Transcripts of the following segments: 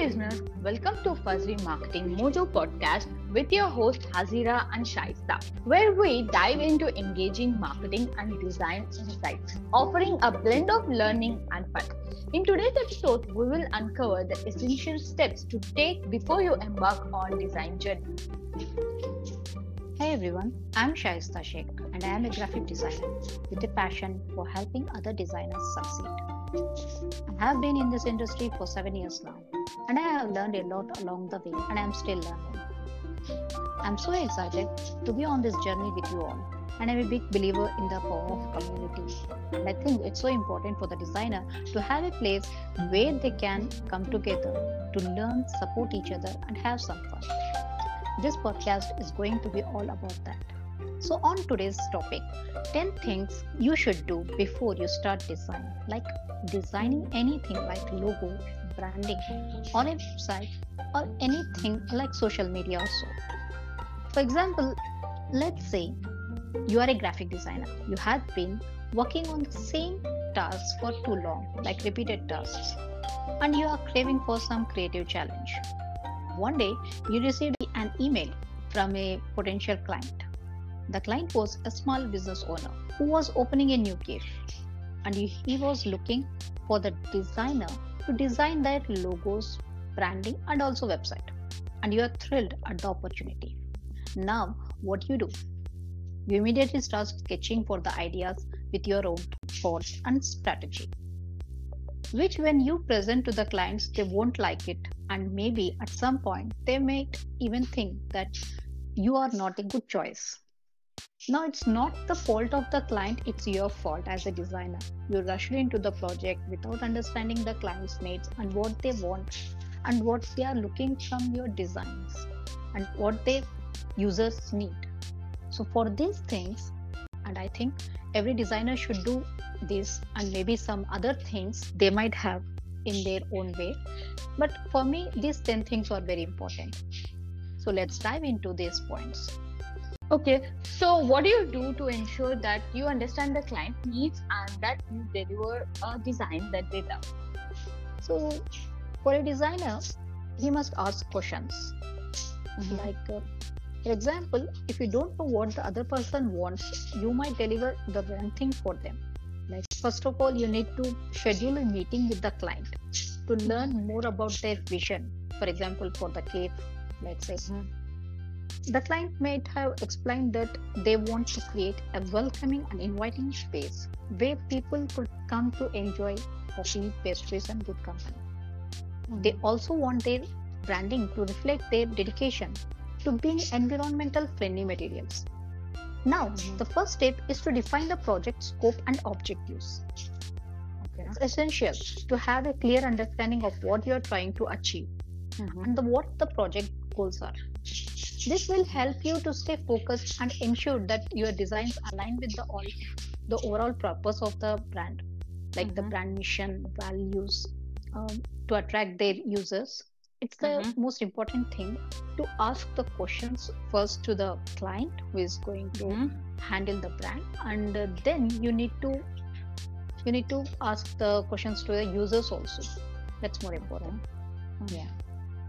listeners, welcome to Fazvee Marketing Mojo podcast with your host Hazira and Shaista, where we dive into engaging marketing and design insights, offering a blend of learning and fun. In today's episode, we will uncover the essential steps to take before you embark on design journey. Hey everyone, I'm Shaista Sheikh and I am a graphic designer with a passion for helping other designers succeed. I have been in this industry for seven years now and I have learned a lot along the way and I am still learning. I'm so excited to be on this journey with you all and I'm a big believer in the power of community. And I think it's so important for the designer to have a place where they can come together to learn, support each other, and have some fun. This podcast is going to be all about that. So, on today's topic 10 things you should do before you start design, like designing anything like logo, branding, or a website, or anything like social media also. For example, let's say you are a graphic designer, you have been working on the same tasks for too long, like repeated tasks, and you are craving for some creative challenge. One day, you received an email from a potential client. The client was a small business owner who was opening a new cafe, and he was looking for the designer to design their logos, branding, and also website. And you are thrilled at the opportunity. Now, what you do? You immediately start sketching for the ideas with your own thoughts and strategy which when you present to the clients they won't like it and maybe at some point they might even think that you are not a good choice now it's not the fault of the client it's your fault as a designer. You rushed into the project without understanding the client's needs and what they want and what they are looking from your designs and what their users need. So for these things and i think every designer should do this and maybe some other things they might have in their own way. But for me these 10 things are very important. So let's dive into these points Okay, so what do you do to ensure that you understand the client needs and that you deliver a design that they love? so for a designer he must ask questions Mhm. like uh, for example if you don't know what the other person wants you might deliver the wrong thing for them like first of all you need to schedule a meeting with the client to learn more about their vision for example for the cave let's say Mhm. The client might have explained that they want to create a welcoming and inviting space where people could come to enjoy coffee pastries and good company they also want their branding to reflect their dedication to being environmental friendly materials. Now, Mhm. the first step is to define the project scope and objectives. Okay. It's essential to have a clear understanding of what you are trying to achieve Mhm. and the, what the project goals are. This will help you to stay focused and ensure that your designs align with the all the overall purpose of the brand, like the Mhm. brand mission, values, um, to attract their users. It's the Mhm. most important thing to ask the questions first to the client who is going to Mhm. handle the brand, and uh, then you need to you need to ask the questions to the users also. That's more important. Yeah.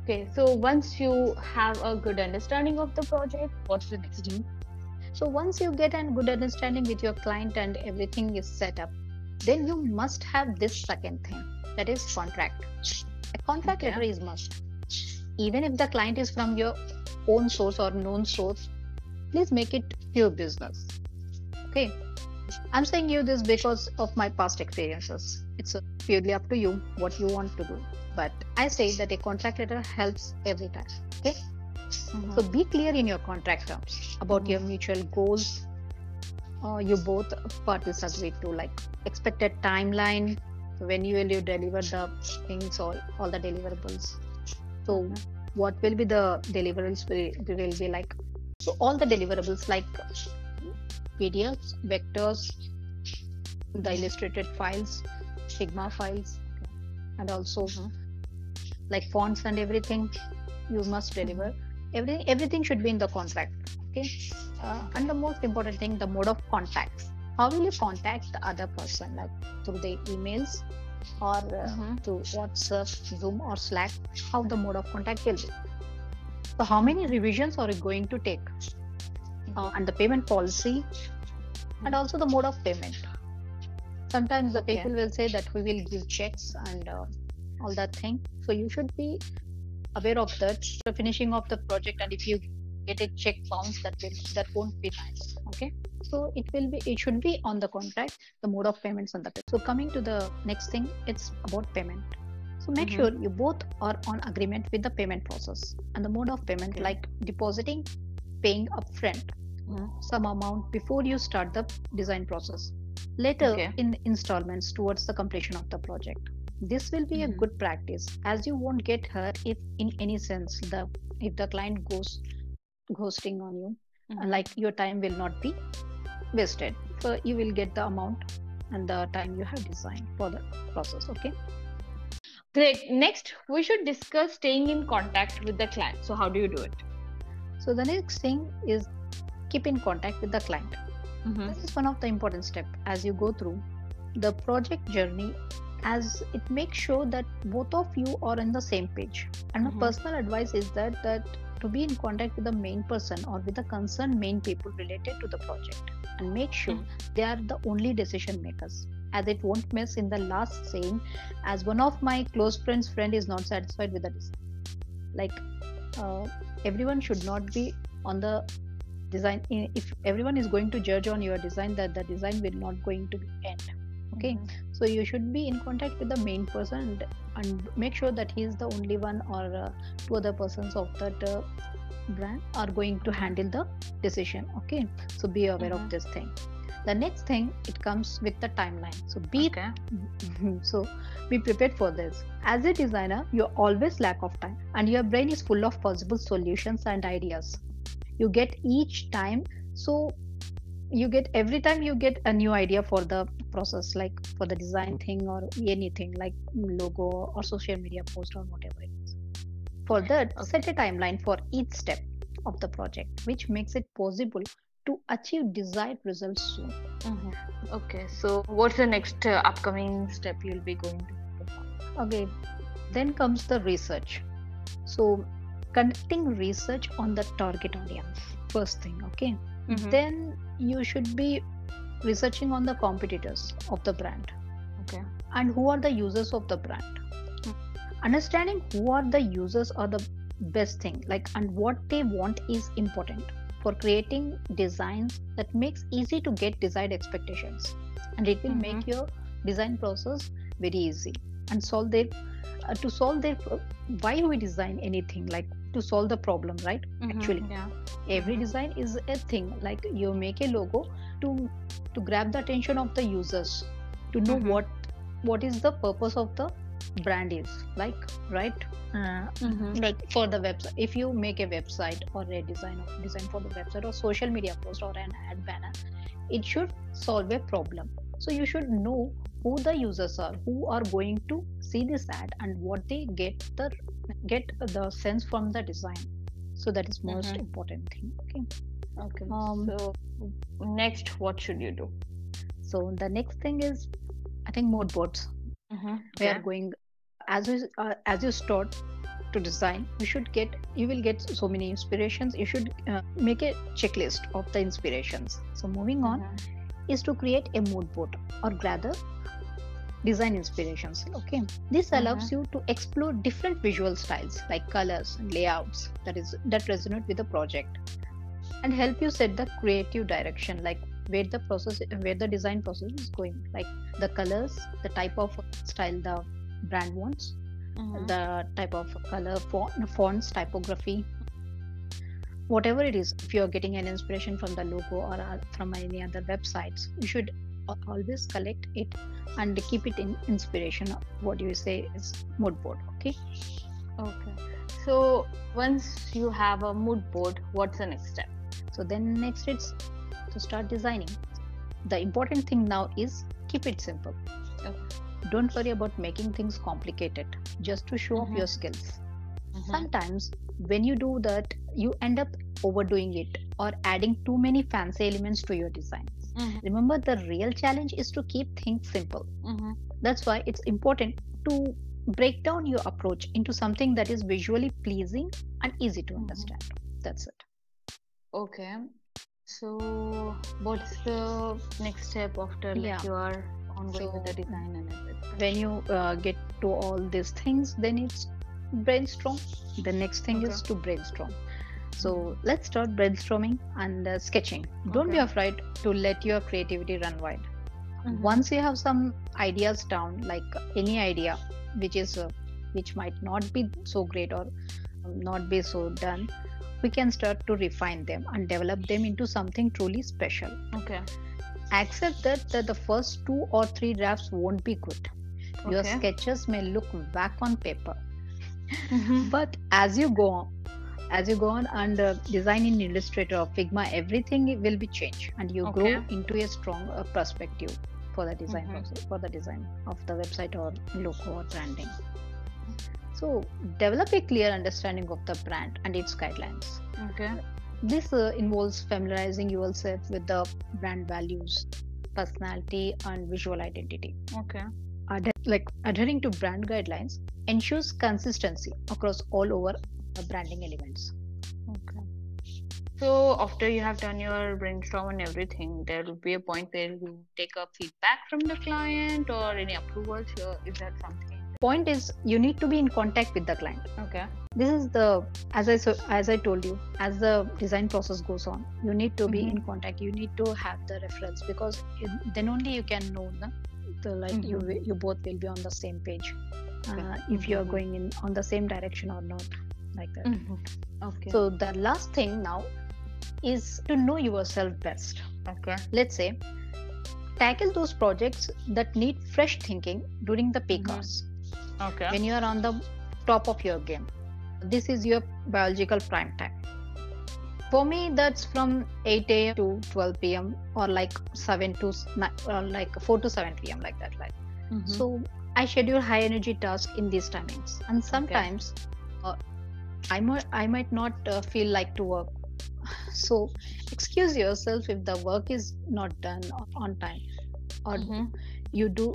Okay, so once you have a good understanding of the project, what's the next step? So once you get a good understanding with your client and everything is set up, then you must have this second thing that is contract. A contract Okay. letter is must. Even if the client is from your own source or known source, please make it your business. Okay. I'm saying you this because of my past experiences. It's purely up to you what you want to do. But I say that a contract letter helps every time. Okay. So be clear in your contract terms about your mutual goals. Uh, you both parties agree to like expected timeline when you will you deliver the things or all the deliverables. So Mhm. what will be the deliverables will, will be like? So all the deliverables like PDFs, vectors, the illustrated files, Figma files, and also Mhm. like fonts and everything you must deliver everything everything should be in the contract okay uh, and the most important thing the mode of contacts how will you contact the other person like through the emails or uh, Mhm. to WhatsApp, Zoom, or Slack, how the mode of contact will be. So, how many revisions are you going to take? Uh, and the payment policy, and also the mode of payment. Sometimes the people will say that we will give checks and uh, all that thing. So, you should be aware of that. The finishing of the project, and if you get a check bounce, that will that won't be nice. Okay so it will be it should be on the contract the mode of payments on the so coming to the next thing it's about payment so make Mhm. sure you both are on agreement with the payment process and the mode of payment Okay. like depositing paying upfront Mhm. some amount before you start the design process later Okay. in installments towards the completion of the project this will be a Mhm. good practice as you won't get hurt if in any sense the if the client goes ghosting on you Mhm. like your time will not be wasted so you will get the amount and the time you have designed for the process okay Great. Next, we should discuss staying in contact with the client. So, how do you do it? so the next thing is keep in contact with the client Mhm. this is one of the important step as you go through the project journey as it makes sure that both of you are on the same page and my Mhm. personal advice is that that to be in contact with the main person or with the concerned main people related to the project and make sure they are the only decision makers as it won't mess in the last saying as one of my close friends friend is not satisfied with the design like uh, everyone should not be on the design if everyone is going to judge on your design that the design will not going to end okay Mhm. so you should be in contact with the main person and, and make sure that he is the only one or uh, two other persons of that uh, brand are going to handle the decision okay so be aware Mhm. of this thing the next thing it comes with the timeline so be Okay. so be prepared for this as a designer you're always lack of time and your brain is full of possible solutions and ideas you get each time so you get every time you get a new idea for the process like for the design thing or anything like logo or social media post or whatever it is for that set a timeline for each step of the project which makes it possible to achieve desired results soon Mhm. Okay. So, what's the next uh, upcoming step you'll be going to? okay then comes the research so conducting research on the target audience first thing okay? Mhm. then you should be researching on the competitors of the brand. Okay. and who are the users of the brand? Understanding who are the users are the best thing like and what they want is important for creating designs that makes easy to get desired expectations. And it will make your design process very easy. And solve their uh, to solve their pro- why we design anything like to solve the problem right Mhm. Actually. Yeah. every design is a thing like you make a logo to to grab the attention of the users to know Mhm. what what is the purpose of the brand is like right uh, Mhm. like for the website if you make a website or a design of design for the website or social media post or an ad banner it should solve a problem so you should know who the users are who are going to see this ad and what they get the get the sense from the design so that is most Mhm. important thing okay Okay. Um, so, next, what should you do? so the next thing is i think mood boards Mhm. we Yeah. are going as you uh, as you start to design you should get you will get so many inspirations you should uh, make a checklist of the inspirations so moving on Mhm. is to create a mood board or rather design inspirations okay? This allows you to explore different visual styles like colors and layouts that is that resonate with the project and help you set the creative direction like where the process where the design process is going like the colors the type of style the brand wants Mhm. the type of color font, fonts typography. Whatever it is if you're getting an inspiration from the logo or uh, from any other websites you should always collect it and keep it in inspiration of what you say is mood board okay Okay. So, once you have a mood board, what's the next step? so then next it's to start designing the important thing now is keep it simple Okay. don't worry about making things complicated just to show Mhm. off your skills Mhm. sometimes when you do that you end up overdoing it or adding too many fancy elements to your design. Mhm. Remember, the real challenge is to keep things simple. Mhm. That's why it's important to break down your approach into something that is visually pleasing and easy to Mhm. understand. That's it. Okay. So, what's the next step after like Yeah. you are ongoing with the design and everything? When you uh, get to all these things, then it's brainstorm. The next thing is to brainstorm. So let's start brainstorming and uh, sketching. Don't be afraid to let your creativity run wild. Mhm. once you have some ideas down like any idea which is uh, which might not be so great or not be so done we can start to refine them and develop them into something truly special Okay. accept that, that the first two or three drafts won't be good your Okay. sketches may look whack on paper Mhm. but as you go on as you go on and uh, design in illustrator or figma everything will be changed and you grow into a strong uh, perspective for the design Mhm. process for the design of the website or logo or branding so develop a clear understanding of the brand and its guidelines Okay. this uh, involves familiarizing yourself with the brand values personality and visual identity Okay. Adhe- like adhering to brand guidelines ensures consistency across all over branding elements. Okay. So after you have done your brainstorm and everything, there will be a point where you take a feedback from the client or any approvals. Here, is that something? Point is, you need to be in contact with the client. Okay. This is the as I so, as I told you, as the design process goes on, you need to be Mhm. in contact. You need to have the reference because in, then only you can know the, the like you Mhm. wi- you both will be on the same page. Okay. Uh, if you are Mhm. going in on the same direction or not, like that. Mhm. Okay. So the last thing now is to know yourself best. okay. let's say tackle those projects that need fresh thinking during the peak Mhm. hours Okay. when you are on the top of your game this is your biological prime time for me that's from 8 a.m to 12 p.m or like 7 to s- ni- or like 4 to 7 p.m like that like Mhm. so i schedule high energy tasks in these timings and sometimes uh, i might i might not uh, feel like to work so excuse yourself if the work is not done on time or Mhm. you do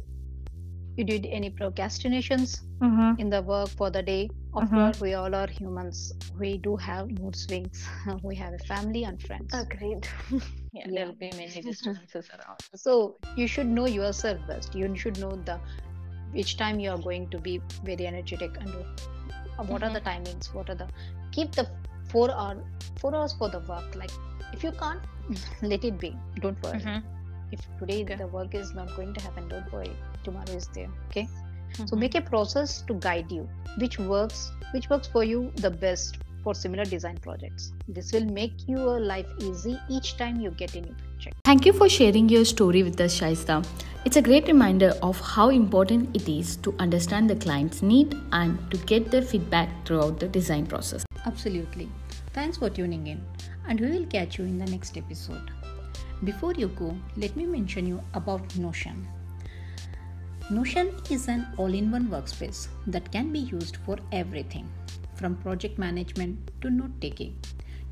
you did any procrastinations Mhm. in the work for the day after Mhm. all we all are humans we do have mood swings we have a family and friends Agreed. yeah, Yeah. there'll be many disturbances around. so you should know yourself best you should know the which time you are going to be very energetic and what are the timings what are the keep the four hour four hours for the work like if you can't let it be don't worry Mhm. if today Okay. the work is not going to happen don't worry tomorrow is there okay so Mhm. make a process to guide you which works which works for you the best for similar design projects this will make your life easy each time you get a new project Thank you for sharing your story with us, Shaista. It's a great reminder of how important it is to understand the client's need and to get their feedback throughout the design process. Absolutely. Thanks for tuning in, and we will catch you in the next episode. Before you go, let me mention you about Notion. Notion is an all in one workspace that can be used for everything from project management to note taking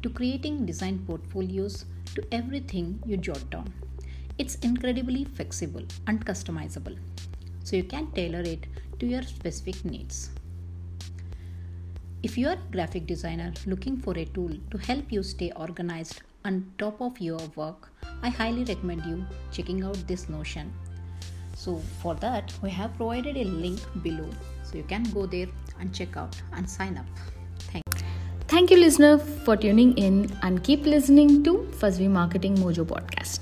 to creating design portfolios to everything you jot down. It's incredibly flexible and customizable, so you can tailor it to your specific needs. If you are a graphic designer looking for a tool to help you stay organized on top of your work, I highly recommend you checking out this Notion. So, for that, we have provided a link below so you can go there and check out and sign up. Thank you, listener, for tuning in and keep listening to Fazvee Marketing Mojo podcast.